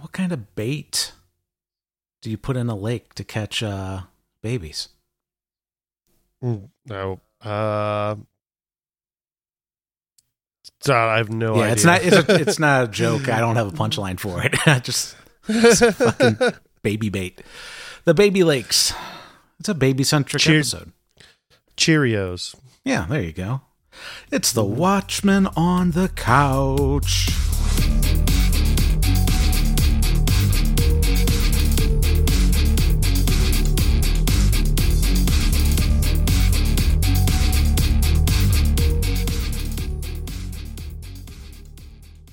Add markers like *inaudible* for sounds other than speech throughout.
what kind of bait do you put in a lake to catch uh, babies? Mm, No. Uh, so I have no yeah, idea. it's not. It's, a, *laughs* it's not a joke. I don't have a punchline for it. *laughs* Just *laughs* fucking baby bait. The baby lakes. It's a baby centric Cheer- episode. Cheerios. Yeah, there you go. It's the Watchmen on the couch.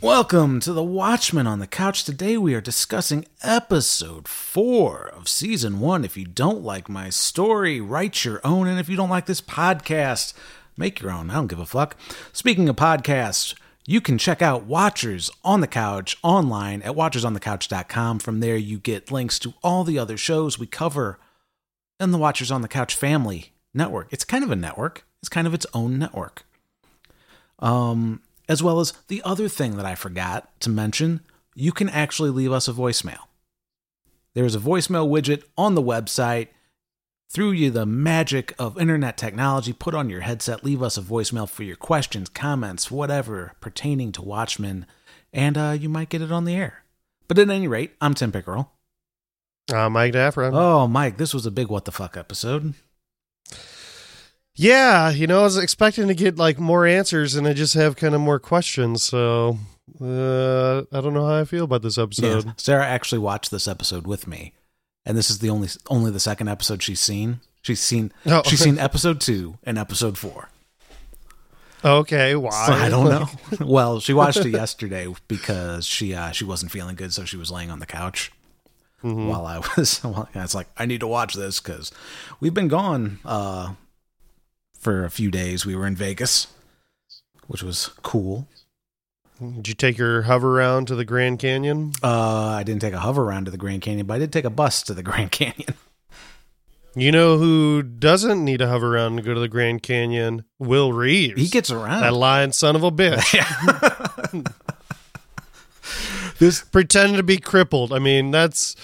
Welcome to the Watchmen on the Couch. Today we are discussing episode 4 of season 1. If you don't like my story, write your own. And if you don't like this podcast, make your own. I don't give a fuck. Speaking of podcasts, you can check out Watchers on the Couch online at watchersonthecouch.com. From there, you get links to all the other shows we cover in the Watchers on the Couch family network. It's kind of a network, it's kind of its own network. Um, as well as the other thing that I forgot to mention, you can actually leave us a voicemail. There's a voicemail widget on the website. Through you the magic of internet technology, put on your headset, leave us a voicemail for your questions, comments, whatever pertaining to Watchmen, and uh, you might get it on the air. But at any rate, I'm Tim Pickerel. Uh, Mike Daffron. Oh, Mike, this was a big what the fuck episode. Yeah, you know, I was expecting to get like more answers, and I just have kind of more questions. So uh, I don't know how I feel about this episode. Yeah, Sarah actually watched this episode with me, and this is the only only the second episode she's seen. She's seen Oh. she's seen episode two and episode four. Okay, why? So I don't know. *laughs* well, she watched it yesterday because she uh, she wasn't feeling good, so she was laying on the couch Mhm. while I *laughs* was. While, it's like I need to watch this because we've been gone uh, for a few days. We were in Vegas, which was cool. Did you take your Hoveround to the Grand Canyon? Uh, I didn't take a Hoveround to the Grand Canyon, but I did take a bus to the *laughs* Grand Canyon. You know who doesn't need to hover around to go to the Grand Canyon? Will Reeves. He gets around. that lying son of a bitch. *laughs* this Pretending to be crippled. I mean, that's.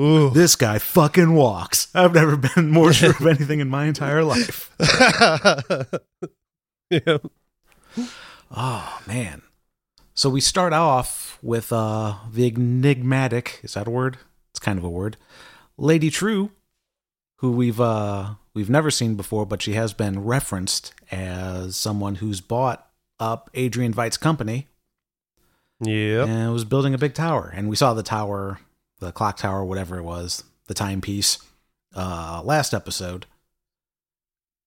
Ooh. this guy fucking walks. I've never *laughs* been more sure of anything in my entire life. *laughs* yeah. Oh man. So we start off with uh the enigmatic, is that a word? It's kind of a word. Lady Trieu, who we've uh we've never seen before, but she has been referenced as someone who's bought up Adrian Veidt's company Yeah. and was building a big tower. And we saw the tower, the clock tower, whatever it was, the timepiece, uh, last episode.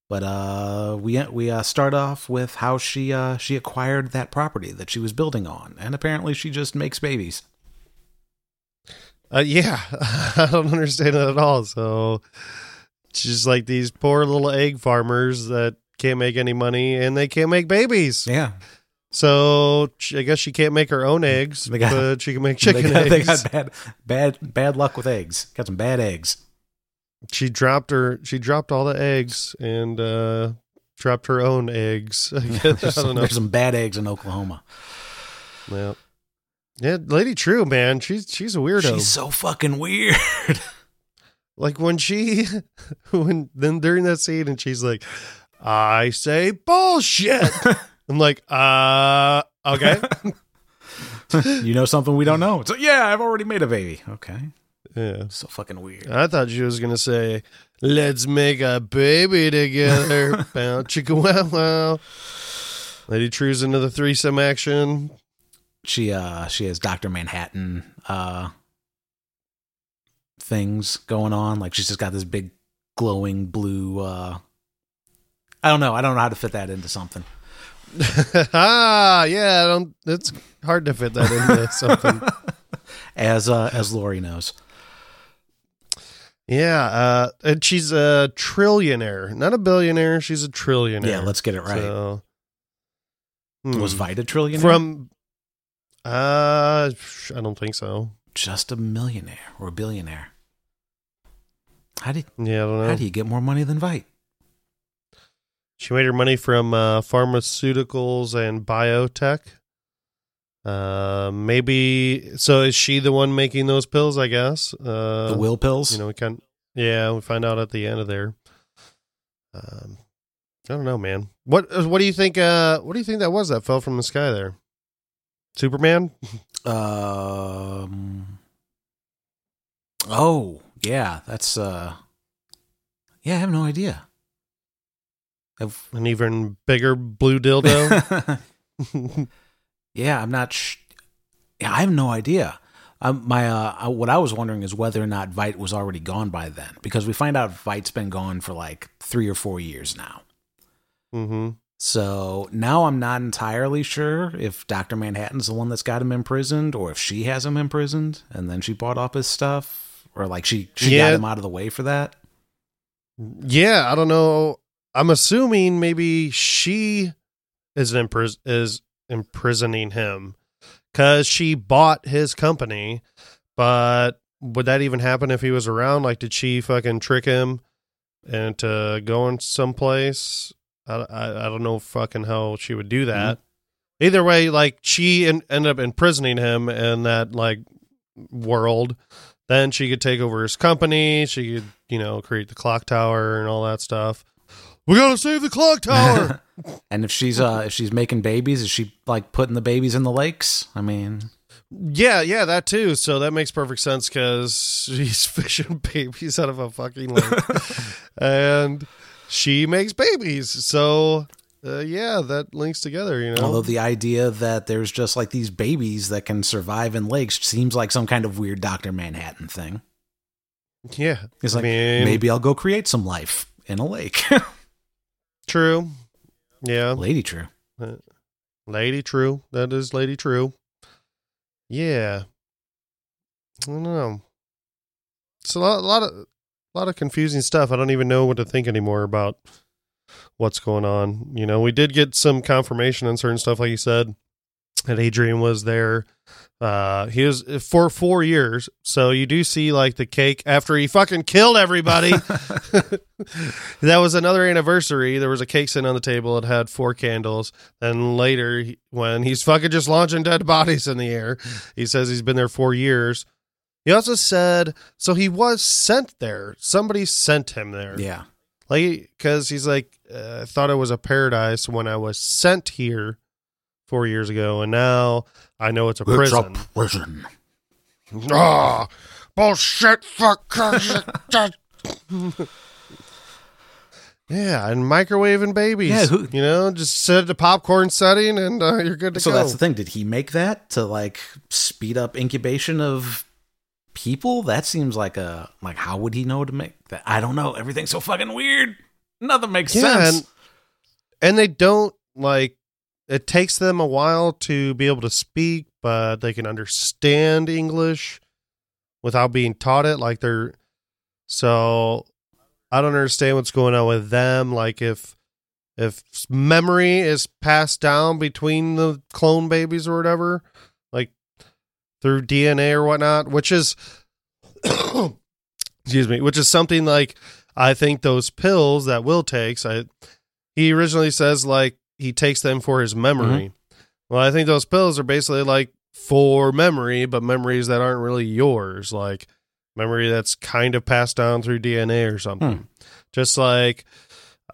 But uh, we we uh, start off with how she uh, she acquired that property that she was building on, and apparently she just makes babies. Uh, yeah, *laughs* I don't understand it at all. So, just like these poor little egg farmers that can't make any money and they can't make babies. Yeah, So, I guess she can't make her own eggs, got- but she can make *laughs* chicken they got, they eggs. got bad bad bad luck with eggs. Got some bad eggs. she dropped her. She dropped all the eggs and uh, dropped her own eggs. I, *laughs* guess. There's some, there's some bad eggs in Oklahoma. Yeah. Yeah, Lady Trieu, man, she's she's a weirdo. She's so fucking weird. *laughs* Like when she, when then during that scene, and she's like, "I say bullshit." I'm like, "Uh, okay." *laughs* you know something we don't know. So yeah, I've already made a baby. Okay, yeah, so fucking weird. I thought she was gonna say, "Let's make a baby together." *laughs* Bow chicka wow wow. Lady Trieu's into the threesome action. she uh she has Dr. Manhattan uh things going on. Like she's just got this big glowing blue uh I don't know. I don't know how to fit that into something. *laughs* ah, yeah. I don't. It's hard to fit that into *laughs* something. As uh as Laurie knows. Yeah, uh, and she's a trillionaire, not a billionaire. She's a trillionaire. Yeah, let's get it right. So, Was hmm. Vita trillionaire? from? Uh, I don't think so. just a millionaire or a billionaire. How do Yeah, I don't know. how do you get more money than Veidt? She made her money from uh, pharmaceuticals and biotech. Uh, maybe so. Is she the one making those pills? I guess. Uh, the will pills. You know, we can. Yeah, we find out at the end of there. Um, I don't know, man. What uh, What do you think? Uh, what do you think that was that fell from the sky there? Superman. Um. Oh yeah, that's uh. Yeah, I have no idea. I've, An even bigger blue dildo. *laughs* *laughs* yeah, I'm not. Sh- yeah, I have no idea. Um, my uh, what I was wondering is whether or not Veidt was already gone by then, because we find out Veidt's been gone for like three or four years now. mm-hmm. So now I'm not entirely sure if Doctor Manhattan's the one that's got him imprisoned, or if she has him imprisoned and then she bought up his stuff, or like she she Yeah. got him out of the way for that. Yeah, I don't know. I'm assuming maybe she is impris- is imprisoning him because she bought his company. But would that even happen if he was around? Like, did she fucking trick him into going someplace? I, I, I don't know fucking how she would do that. Mm-hmm. Either way, like she en- ended up imprisoning him in that like world. Then she could take over his company. She could, you know, create the clock tower and all that stuff. We gotta save the clock tower. *laughs* and if she's uh if she's making babies, is she like putting the babies in the lakes? I mean, yeah, yeah, that too. So that makes perfect sense because she's *laughs* fishing babies out of a fucking lake, *laughs* and she makes babies. So uh, yeah, that links together. You know, although the idea that there's just like these babies that can survive in lakes seems like some kind of weird Doctor Manhattan thing. yeah, It's I like mean- maybe I'll go create some life in a lake. True. Yeah, Lady Trieu. Uh, Lady Trieu. That is Lady Trieu. Yeah. I don't know. It's a lot, a lot of, a lot of confusing stuff. I don't even know what to think anymore about what's going on. You know, we did get some confirmation on certain stuff, like you said, that Adrian was there. Uh, he was for four years. So you do see like the cake after he fucking killed everybody. *laughs* *laughs* that was another anniversary. There was a cake sitting on the table. It had four candles. Then later, when he's fucking just launching dead bodies in the air, he says he's been there four years. He also said, so he was sent there. Somebody sent him there. Yeah. Like, because he's like, uh, I thought it was a paradise when I was sent here four years ago, and now I know it's a prison. It's a prison. *laughs* Ah, bullshit, fuck. yeah, and microwaving babies. Yeah, who- you know, just set the popcorn setting, and uh, you're good to So go. So that's the thing. Did he make that to like speed up incubation of people? That seems like a like how would he know to make that? I don't know. Everything's so fucking weird. Nothing makes Yeah, sense. and, and they don't like. It takes them a while to be able to speak, but they can understand English without being taught it. Like they're so. I don't understand what's going on with them. Like if if memory is passed down between the clone babies or whatever, like through DNA or whatnot, which is *coughs* excuse me, which is something like I think those pills that Will takes, I he originally says like he takes them for his memory. Well, I think those pills are basically like for memory, but memories that aren't really yours, like memory that's kind of passed down through DNA or something. Just like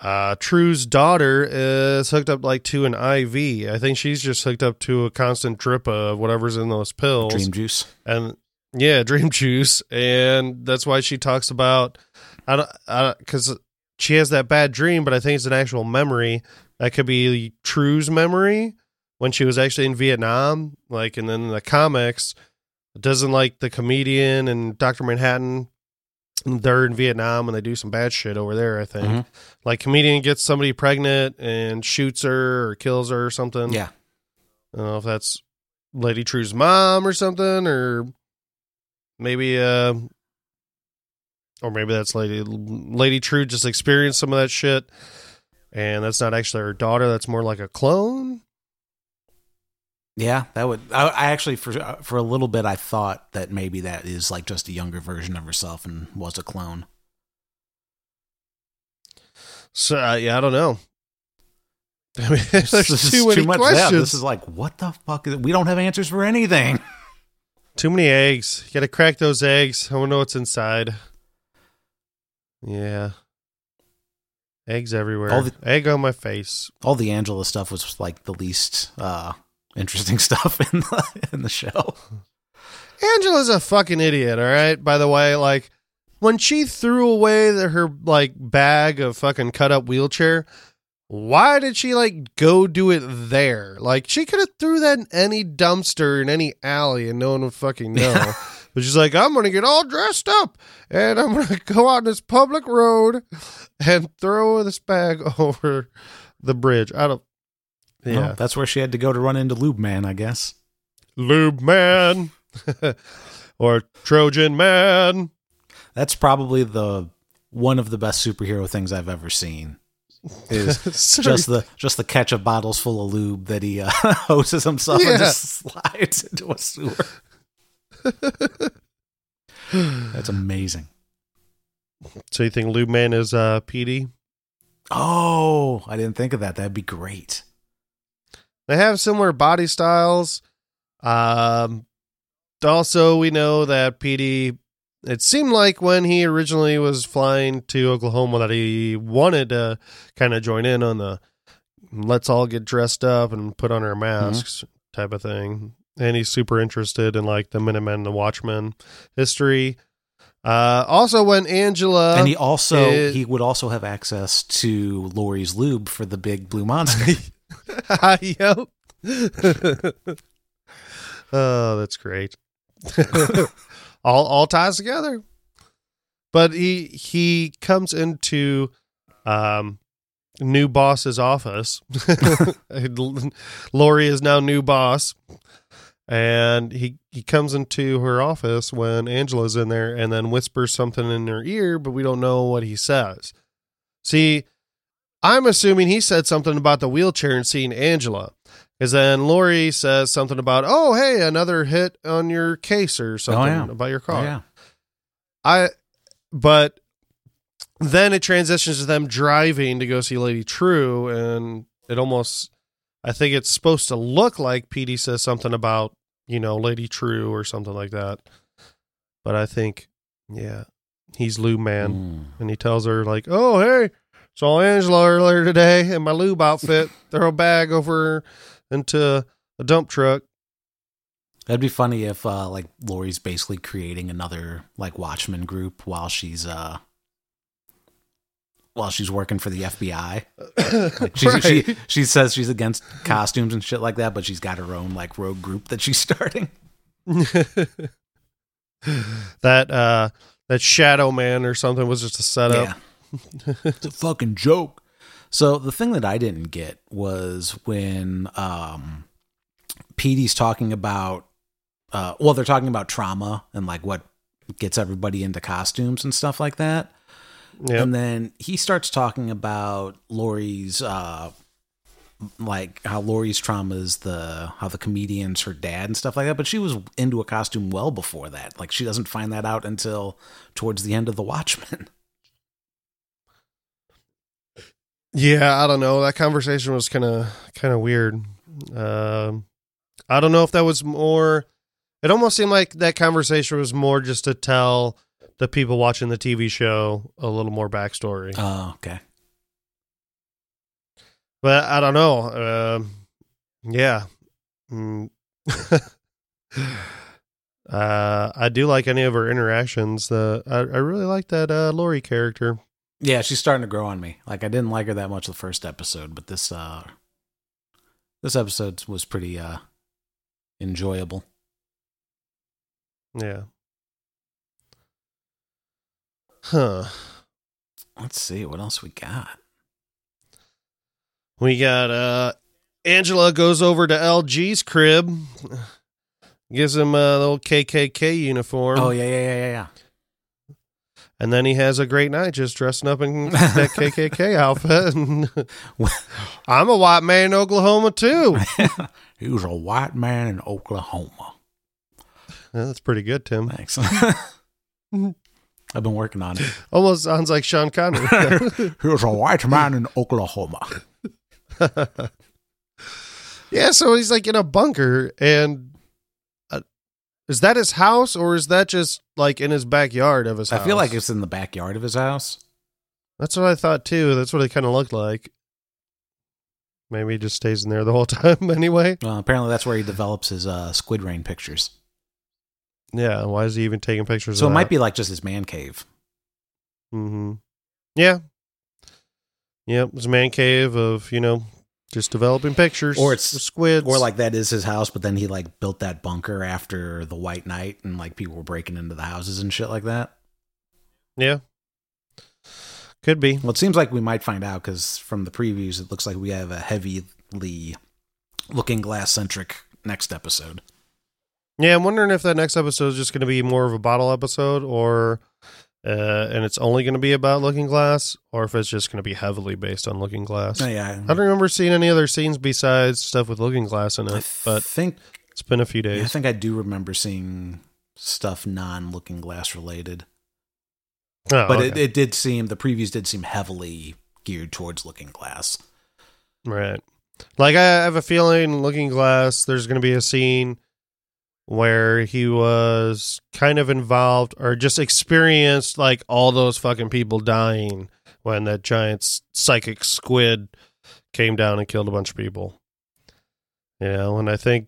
uh Trieu's daughter is hooked up like to an IV. I think she's just hooked up to a constant drip of whatever's in those pills Dream juice. and yeah, *laughs* dream juice, and that's why she talks about I don't I because she has that bad dream, but I think it's an actual memory that could be Trieu's memory when she was actually in Vietnam, like, and then in the comics, doesn't like the comedian and Doctor Manhattan. They're in Vietnam and they do some bad shit over there. I think, Mhm. like, comedian gets somebody pregnant and shoots her or kills her or something. Yeah. I don't know if that's Lady Trieu's mom or something, or maybe uh or maybe that's Lady Lady Trieu just experienced some of that shit, and that's not actually her daughter. That's more like a clone. Yeah, that would. I, I actually for uh, for a little bit I thought that maybe that is like just a younger version of herself and was a clone. So uh, yeah, I don't know. *laughs* I mean, there's This is too many much. questions. Yeah, this is like, what the fuck? Is it? We don't have answers for anything. *laughs* Too many eggs. You gotta crack those eggs. I wanna know what's inside. Yeah. Eggs everywhere. All the- Egg on my face. All the Angela stuff was like the least uh, interesting *laughs* stuff in the in the show. Angela's a fucking idiot, all right? By the way, like when she threw away the, her like bag of fucking cut up wheelchair, why did she like go do it there? Like she could have threw that in any dumpster in any alley and no one would fucking know. *laughs* but she's like, I'm gonna get all dressed up and I'm gonna go out on this public road and throw this bag *laughs* over the bridge. I don't Well, Yeah. that's where she had to go to run into Lube Man, I guess. Lube man. *laughs* or Trojan man. That's probably the one of the best superhero things I've ever seen. Is *laughs* just the just the ketchup bottles full of lube that he uh, hoses himself Yeah. and just slides into a sewer. That's amazing. So you think Lube Man is uh Petey? Oh, I didn't think of that. That'd be great. They have similar body styles. Um also we know that Petey it seemed like when he originally was flying to Oklahoma that he wanted to kind of join in on the let's all get dressed up and put on our masks type of thing. And he's super interested in like the Minutemen and the Watchmen history. Uh also when Angela and he also it- he would also have access to Laurie's lube for the big blue monster. *laughs* *laughs* yep. *laughs* oh, that's great. all all ties together. But he he comes into um new boss's office. Laurie is now new boss. And he he comes into her office when Angela's in there and then whispers something in her ear, but we don't know what he says. See, I'm assuming he said something about the wheelchair and seeing Angela. Because then Laurie says something about, oh, hey, another hit on your case or something oh, yeah. about your Oh, car. yeah. I, but then it transitions to them driving to go see Lady Trieu, and it almost, I think it's supposed to look like Petey says something about, you know, Lady Trieu or something like that. But I think, yeah, he's Lube Man Mm. and he tells her like, "Oh, hey, saw Angela earlier today in my lube outfit. *laughs* Throw a bag over into a dump truck." That'd be funny if uh like Laurie's basically creating another like Watchmen group while she's uh while she's working for the FBI. Like *laughs* she, Right. she she says she's against costumes and shit like that, but she's got her own like rogue group that she's *laughs* starting. *laughs* that uh, that Shadow Man or something was just a setup. Yeah. it's a fucking joke. So the thing that I didn't get was when um Petey's talking about uh well they're talking about trauma and like what gets everybody into costumes and stuff like that. Yep. And then he starts talking about Laurie's uh like how Laurie's trauma is the how the comedian's her dad and stuff like that, but she was into a costume well before that. Like she doesn't find that out until towards the end of the Watchmen. *laughs* Yeah, I don't know. That conversation was kind of kind of weird. Um, I don't know if that was more. It almost seemed like that conversation was more just to tell the people watching the TV show a little more backstory. Oh, okay. But I don't know. Um, yeah. Mm. *laughs* uh, I do like any of her interactions. The I, I really like that uh, Laurie character. Yeah, she's starting to grow on me. Like I didn't like her that much the first episode, but this uh this episode was pretty uh enjoyable. Yeah. Huh. Let's see what else we got. We got uh Angela goes over to LG's crib, gives him a little KKK uniform. Oh yeah, yeah, yeah, yeah, yeah. And then he has a great night just dressing up in *laughs* that KKK outfit. *laughs* I'm a white man in Oklahoma too. *laughs* he was a white man in Oklahoma. That's pretty good, Tim. Thanks. I've been working on it. *laughs* Almost sounds like Sean Connery. *laughs* he was a white man in Oklahoma. *laughs* yeah, so he's like in a bunker, and uh, is that his house or is that just like in his backyard of his I house? feel like it's in the backyard of his house. That's what I thought too. That's what it kind of looked like. Maybe he just stays in there the whole time anyway. Well, apparently that's where he develops his uh, Squid Rain pictures. Yeah, why is he even taking pictures? So of it might be like just his man cave. Mm-hmm. Yeah. Yep, it's a man cave of you know just developing pictures, Or it's- of squids, Or like that is his house, but then he like built that bunker after the White Night and like people were breaking into the houses and shit like that. yeah, could be. Well, it seems like we might find out because from the previews, it looks like we have a heavily looking glass centric next episode. Yeah, I'm wondering if that next episode is just going to be more of a bottle episode, or uh, and it's only going to be about Looking Glass, or if it's just going to be heavily based on Looking Glass. Oh, yeah. I don't remember seeing any other scenes besides stuff with Looking Glass in I it, but think it's been a few days. I think I do remember seeing stuff non looking glass related. Oh, But okay. it, it did seem the previews did seem heavily geared towards looking glass. Right. Like I have a feeling Looking Glass there's going to be a scene where he was kind of involved or just experienced like all those fucking people dying when that giant psychic squid came down and killed a bunch of people. You know, and I think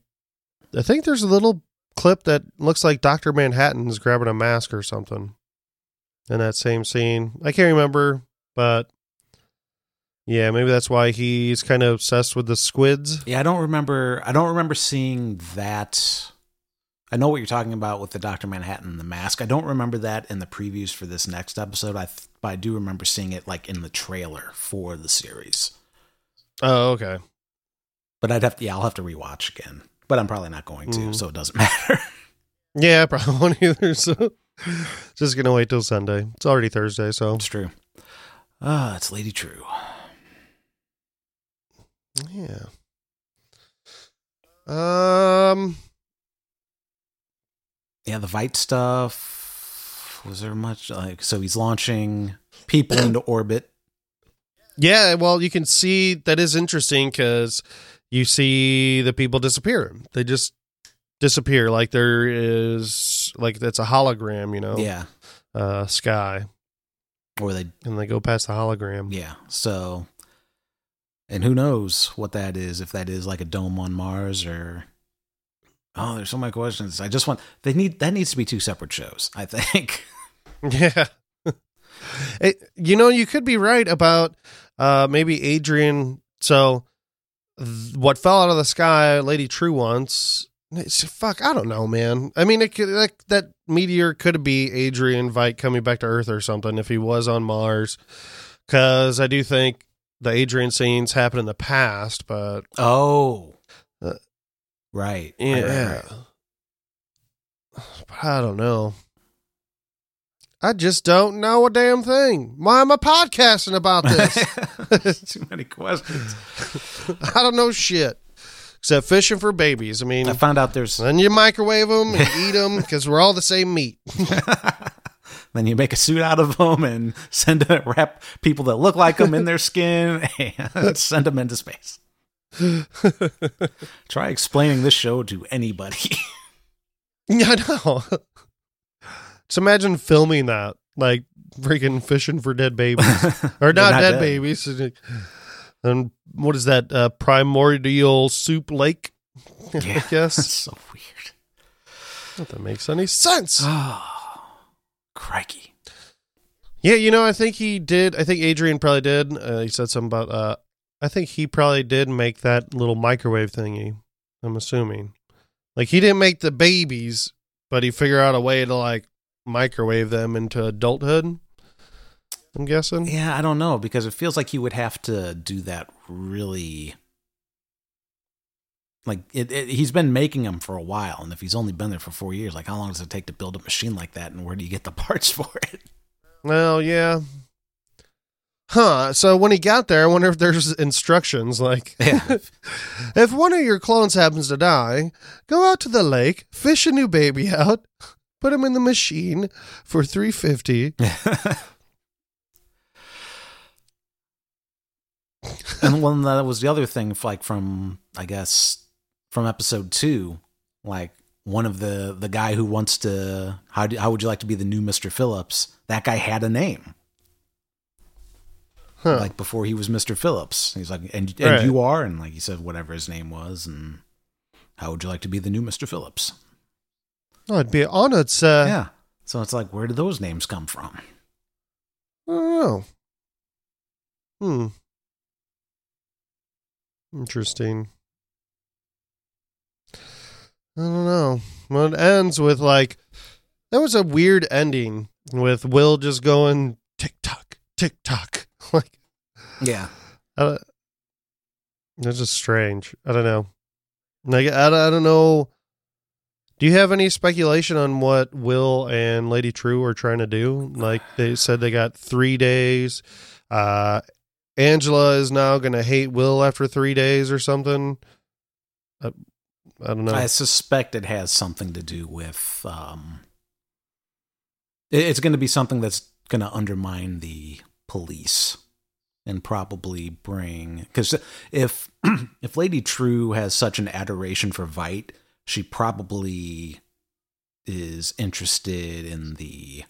I think there's a little clip that looks like Dr. Manhattan's grabbing a mask or something in that same scene. I can't remember, but yeah, maybe that's why he's kind of obsessed with the squids. Yeah, I don't remember. I don't remember seeing that. I know what you're talking about with the Doctor Manhattan and the mask. I don't remember that in the previews for this next episode. I th- but I do remember seeing it like in the trailer for the series. Oh, okay. But I'd have to. Yeah, I'll have to rewatch again. But I'm probably not going to, Mhm. so it doesn't *laughs* matter. Yeah, I probably *laughs* won't either. So just gonna wait till Sunday. It's already Thursday, so it's true. Ah, it's Lady Trieu. yeah. Um. Yeah, the Veidt stuff. Was there much like? So he's launching people into *clears throat* orbit. Yeah, well, you can see that is interesting because you see the people disappear. They just disappear like there is like that's a hologram, you know. Yeah, Uh, sky, or they and they go past the hologram. Yeah. So, and who knows what that is? If that is like a dome on Mars or oh, there's so many questions. I just want they need that needs to be two separate shows. I think. *laughs* Yeah. *laughs* It, you know, you could be right about uh, maybe Adrian. So, th- what fell out of the sky, Lady Trieu wants. It's, fuck, I don't know, man. I mean, it could like that meteor could be Adrian Veidt coming back to Earth or something if he was on Mars. Because I do think the Adrian scenes happened in the past, but Oh. Uh, right. yeah, Right, right, right. But *sighs* I don't know. I just don't know a damn thing. Why am I podcasting about this? *laughs* *laughs* Too many questions. *laughs* I don't know shit. Except fishing for babies. I mean, I found out there's then you microwave them and eat them because we're all the same meat. then you make a suit out of them and send a wrap people that look like them in their skin and send them into space. *laughs* Try explaining this show to anybody. *laughs* yeah, I know. Just imagine filming that, like freaking fishing for dead babies, *laughs* or not, not dead, dead. babies. And what is that? Uh, primordial soup lake? I Yeah. That's so weird. Not that makes any sense. Oh, *sighs* crikey. Yeah, you know, I think he did. I think Adrian probably did. Uh, he said something about. Uh, I think he probably did make that little microwave thingy. I'm assuming, like he didn't make the babies, but he figured out a way to like microwave them into adulthood. I'm guessing. Yeah, I don't know because it feels like he would have to do that really. Like it, it, he's been making them for a while, and if he's only been there for four years, like how long does it take to build a machine like that, and where do you get the *laughs* parts for it? Well, yeah. Huh. So when he got there, I wonder if there's instructions like Yeah. *laughs* if one of your clones happens to die, go out to the lake, fish a new baby out, put him in the machine for 350. *laughs* and well, that was the other thing, like from I guess from episode two, like one of the the guy who wants to how do, how would you like to be the new Mister Phillips? That guy had a name. Huh. Like before he was Mister Phillips, he's like, and and Right. you are, and like he said, whatever his name was, and how would you like to be the new Mister Phillips? Oh, I'd be honored, sir. yeah, so it's like, where do those names come from? I don't know. Hmm. Interesting. I don't know. Well, it ends with like that was a weird ending with Will just going tick tock, tick tock. *laughs* Like Yeah, that's just strange. I don't know. Like I, don't- I don't know. Do you have any speculation on what Will and Lady Trieu are trying to do? Like they said, they got three days. Uh, Angela is now going to hate Will after three days or something. I, I don't know. I suspect it has something to do with. Um, it- it's going to be something that's going to undermine the police and probably bring because if *clears throat* if Lady Trieu has such an adoration for Veidt, she probably is interested in the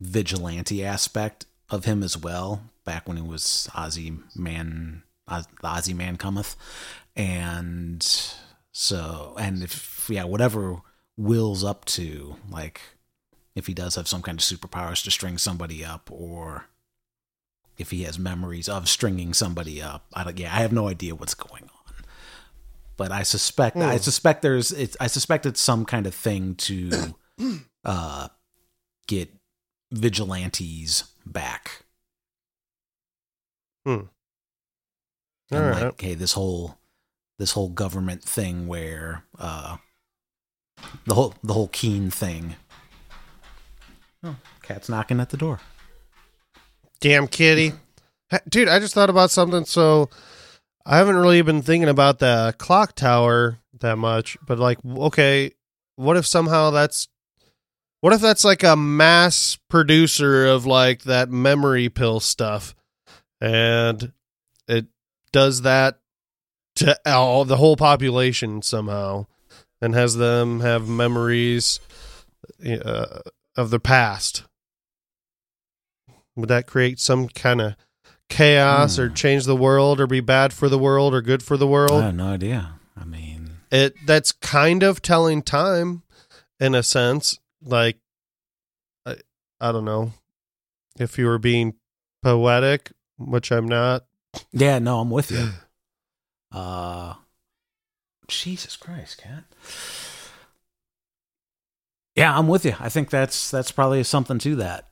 vigilante aspect of him as well. Back when he was Ozzy Man, Oz, the Ozzy Man cometh, and so and if yeah, whatever Will's up to, like if he does have some kind of superpowers to string somebody up, or if he has memories of stringing somebody up, I don't. Yeah, I have no idea what's going on, but I suspect I Hmm. suspect there's it's I suspect it's some kind of thing to *clears throat* uh get vigilantes back. All and right. like hey this whole this whole government thing where uh the whole the whole Keene thing oh cat's knocking at the door Damn kitty. Dude, I just thought about something. So I haven't really been thinking about the clock tower that much, but like, okay, what if somehow that's. What if that's like a mass producer of like that memory pill stuff and it does that to all the whole population somehow and has them have memories uh, of the past? Would that create some kind of chaos or Hmm. change the world or be bad for the world or good for the world? i have no idea i mean It that's kind of telling time in a sense. Like I, I don't know if you were being poetic, which I'm not. yeah no i'm with you uh jesus christ cat yeah i'm with you i think that's that's probably something to that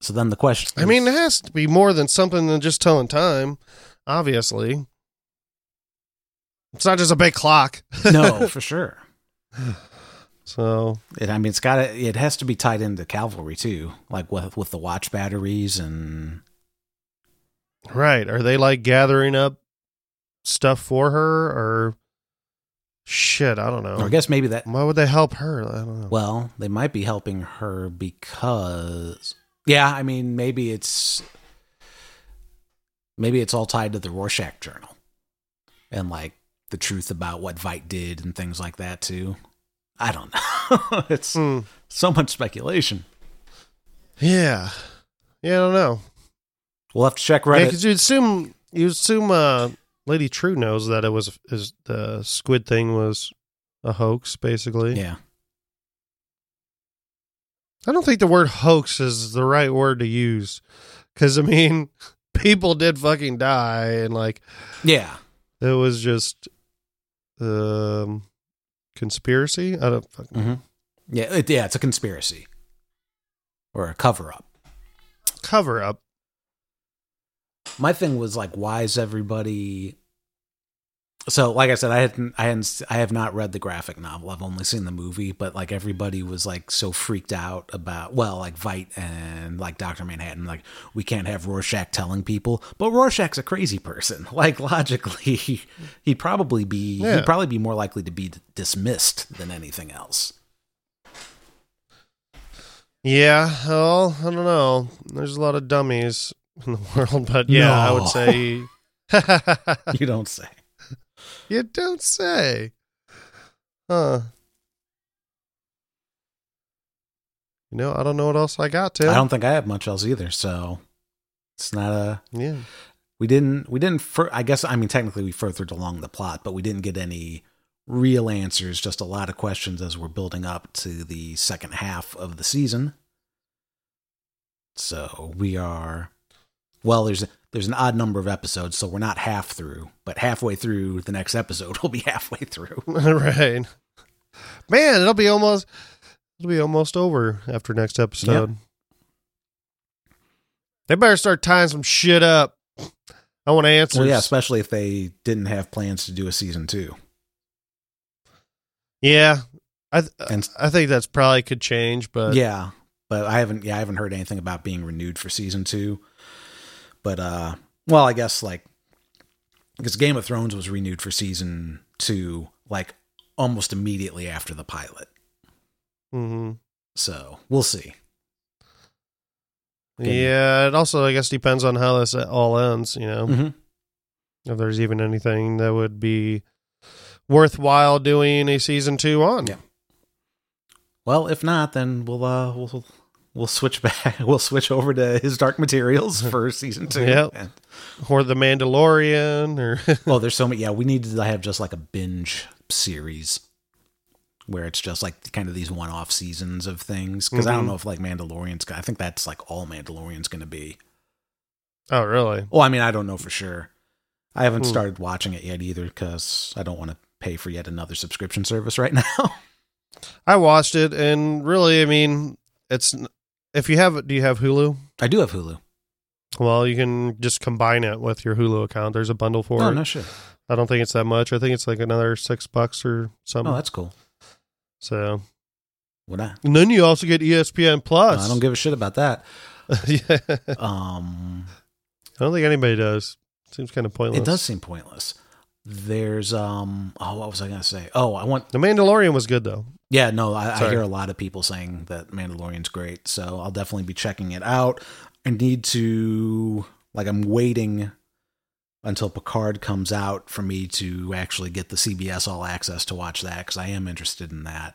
so then the question I mean, it has to be more than something than just telling time. Obviously, it's not just a big clock. *laughs* no for sure *sighs* So It, I mean, it's got to. It has to be tied into Kavalry too, like with with the watch batteries and right, are they like gathering up stuff for her or shit? I don't know. or I guess maybe that. Why would they help her? I don't know. Well, they might be helping her because, yeah, I mean, maybe it's maybe it's all tied to the Rorschach journal and like the truth about what Veidt did and things like that too. I don't know. *laughs* it's Hmm. so much speculation. Yeah, yeah, I don't know. We'll have to check Yeah, Reddit. because you assume you assume uh, Lady Trieu knows that it was is the squid thing was a hoax, basically. yeah. I don't think the word hoax is the right word to use, because I mean, *laughs* people did fucking die, and like Yeah. it was just um conspiracy. I don't fucking hmm Yeah. It, yeah. It's a conspiracy or a cover up. cover up. my thing was like why is everybody so like i said i hadn't i hadn't i have not read the graphic novel i've only seen the movie but like everybody was like so freaked out about well like Veidt and like dr manhattan like we can't have rorschach telling people but rorschach's a crazy person *laughs* like logically *laughs* he'd probably be Yeah. he'd probably be more likely to be dismissed than anything else Yeah, well, I don't know. There's a lot of dummies in the *laughs* world, but yeah, I would say You don't say. You don't say. Huh. You know, I don't know what else I got, Tim. I don't think I have much else either. So it's not a. yeah. We didn't. We didn't. Fur, I guess. I mean, technically, we furthered along the plot, but we didn't get any real answers. Just a lot of questions as we're building up to the second half of the season. So we are. Well, there's there's an odd number of episodes, so we're not half through. But halfway through the next episode, *laughs* we'll be halfway through. *laughs* right. Man, it'll be almost it'll be almost over after next episode. They better start tying some shit up. I want answers. Well, yeah, especially if they didn't have plans to do a season two. Yeah. I th- And- I think that's probably could change, but yeah, but I haven't. Yeah, I haven't heard anything about being renewed for season two. But uh, well, I guess like because Game of Thrones was renewed for season two, like almost immediately after the pilot. Mhm. So we'll see. Okay. yeah. It also, I guess, depends on how this all ends. You know, Mhm. if there's even anything that would be worthwhile doing a season two on. Yeah. Well, if not, then we'll uh we'll we'll switch back. *laughs* We'll switch over to his Dark Materials *laughs* for season two. Yep. And- Or the Mandalorian, or well, *laughs* there's so many. Yeah, we need to have just like a binge series where it's just like kind of these one-off seasons of things. Because I don't Mhm. know if like Mandalorian's. I think that's like all Mandalorian's going to be. oh, really? Well, I mean, I don't know for sure. I haven't Hmm. started watching it yet either because I don't want to pay for yet another subscription service right now. I watched it, and really, I mean, it's if you have do you have Hulu? I do have Hulu. Well, you can just combine it with your Hulu account. There's a bundle for it. Oh it. no shit. I don't think it's that much. I think it's like another six bucks or something. Oh, that's cool. so, What I? and then you also get ESPN Plus. I don't give a shit about that. *laughs* yeah. Um, I don't think anybody does. Seems kind of pointless. it does seem pointless. There's um. Oh, what was I gonna say? Oh, I want. The Mandalorian was good though. Yeah, no, I, I hear a lot of people saying that Mandalorian's great, so I'll definitely be checking it out. I need to like I'm waiting until Picard comes out for me to actually get the CBS All Access to watch that because I am interested in that.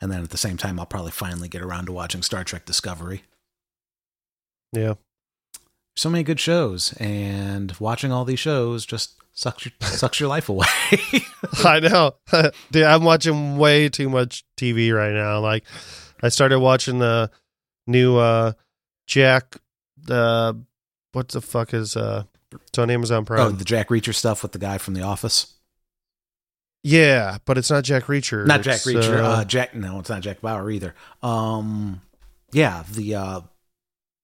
And then at the same time, I'll probably finally get around to watching Star Trek Discovery. Yeah. So many good shows, and watching all these shows just sucks your *laughs* sucks your life away. *laughs* I know. *laughs* Dude, I'm watching way too much TV right now. Like I started watching the new uh Jack uh what the fuck is uh it's on Amazon Prime. oh, the Jack Reacher stuff with the guy from The Office. yeah, but it's not Jack Reacher. not Jack It's, Reacher. uh, Uh, Jack. No, it's not Jack Bauer either. Um, yeah, the uh,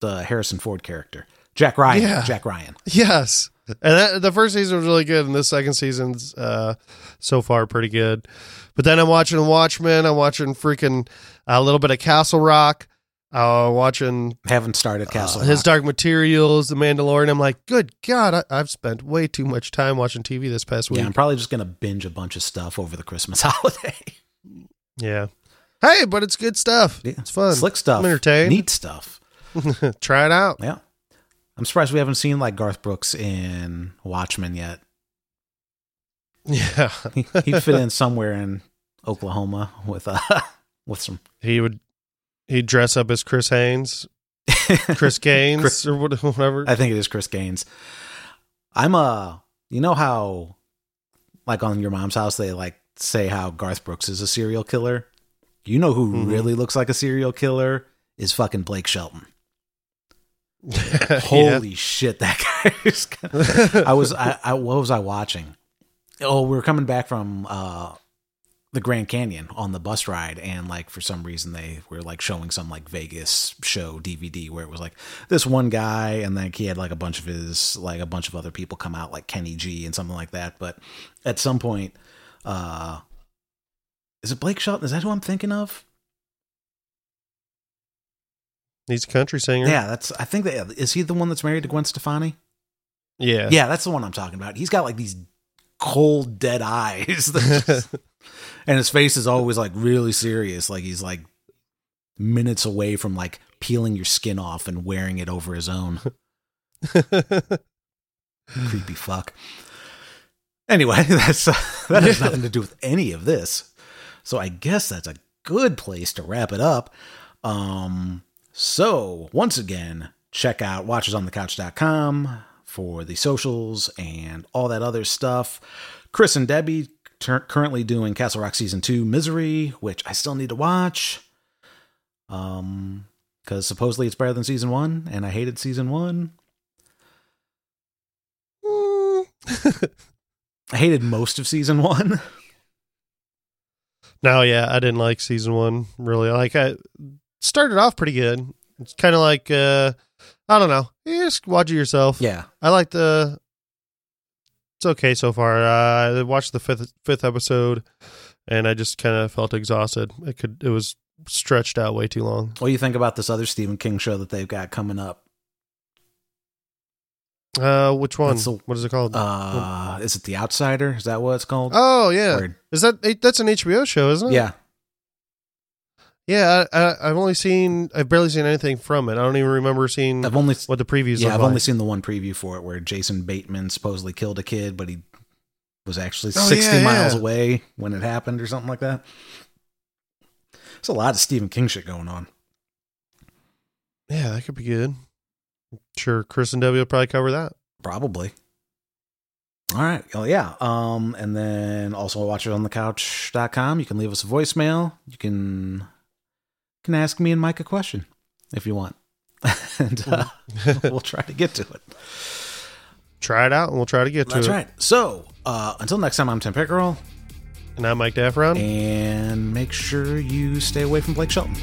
the Harrison Ford character, Jack Ryan. Yeah. Jack Ryan. Yes. And that, the first season was really good, and the second season's uh, so far pretty good. But then I'm watching Watchmen. I'm watching freaking a little bit of Castle Rock. Uh, watching Haven't started Castle. uh, His Dark Materials, The Mandalorian. I'm like, good God, I, I've spent way too much time watching TV this past week. Yeah, I'm probably just gonna binge a bunch of stuff over the Christmas *laughs* holiday. Yeah. Hey, but it's good stuff. Yeah. It's fun. Slick stuff. I'm entertained. Neat stuff. *laughs* Try it out. Yeah. I'm surprised we haven't seen like Garth Brooks in Watchmen yet. Yeah. He, he'd fit in *laughs* somewhere in Oklahoma with uh *laughs* with some he would he'd dress up as Chris Haynes, Chris *laughs* Gaines, Chris- or whatever. I think it is Chris Gaines. I'm a, you know how, like on your mom's house, they like say how Garth Brooks is a serial killer. You know who Mhm. really looks like a serial killer is fucking Blake Shelton. *laughs* Yeah. Holy shit, that *laughs* guy is. I was, I, I, what was I watching? Oh, we were coming back from uh the Grand Canyon on the bus ride, and like for some reason they were like showing some like Vegas show DVD where it was like this one guy, and then he had like a bunch of his like a bunch of other people come out, like Kenny G and something like that. But at some point, uh is it Blake Shelton? Is that who I'm thinking of? He's a country singer. Yeah, that's. I think that is he the one that's married to Gwen Stefani. Yeah. Yeah, that's the one I'm talking about. He's got like these cold, dead eyes, *laughs* just- and his face is always like really serious. Like he's like minutes away from like peeling your skin off and wearing it over his own. *laughs* Creepy fuck. Anyway, *laughs* that's uh, that has nothing to do with any of this. So I guess that's a good place to wrap it up. Um, so once again, check out watchersonthecouch.com for the socials and all that other stuff. Chris and Debbie ter- currently doing Castle Rock season two, Misery, which I still need to watch. Um, because supposedly it's better than season one, and I hated season one. Mm. *laughs* I hated most of season one. no, yeah, I didn't like season one really. Like I started off pretty good. It's kind of like uh I don't know. You just watch it yourself. yeah, I like the. It's okay so far. Uh, I watched the fifth fifth episode, and I just kind of felt exhausted. It could. It was stretched out way too long. what do you think about this other Stephen King show that they've got coming up? Uh, which one? The- what is it called? Uh, is it The Outsider? Is that what it's called? oh yeah, is that that's an HBO show, isn't it? yeah. Yeah. I, I, I've only seen. I've barely seen anything from it. I don't even remember seeing I've only what the previews. yeah, I've like. only seen the one preview for it where Jason Bateman supposedly killed a kid, but he was actually Oh, 60 yeah, miles yeah. away when it happened or something like that. There's a lot of Stephen King shit going on. Yeah, that could be good. Sure, Chris and Debbie will probably cover that. Probably. All right. Well, yeah. Um, and then also watchersonthecouch.com. You can leave us a voicemail. You can can ask me and Mike a question if you want. *laughs* and uh, *laughs* we'll try to get to it. Try it out, and we'll try to get to That's it. right. So, uh, until next time, I'm Tim Pickerel, And I'm Mike Daffron. and make sure you stay away from Blake Shelton.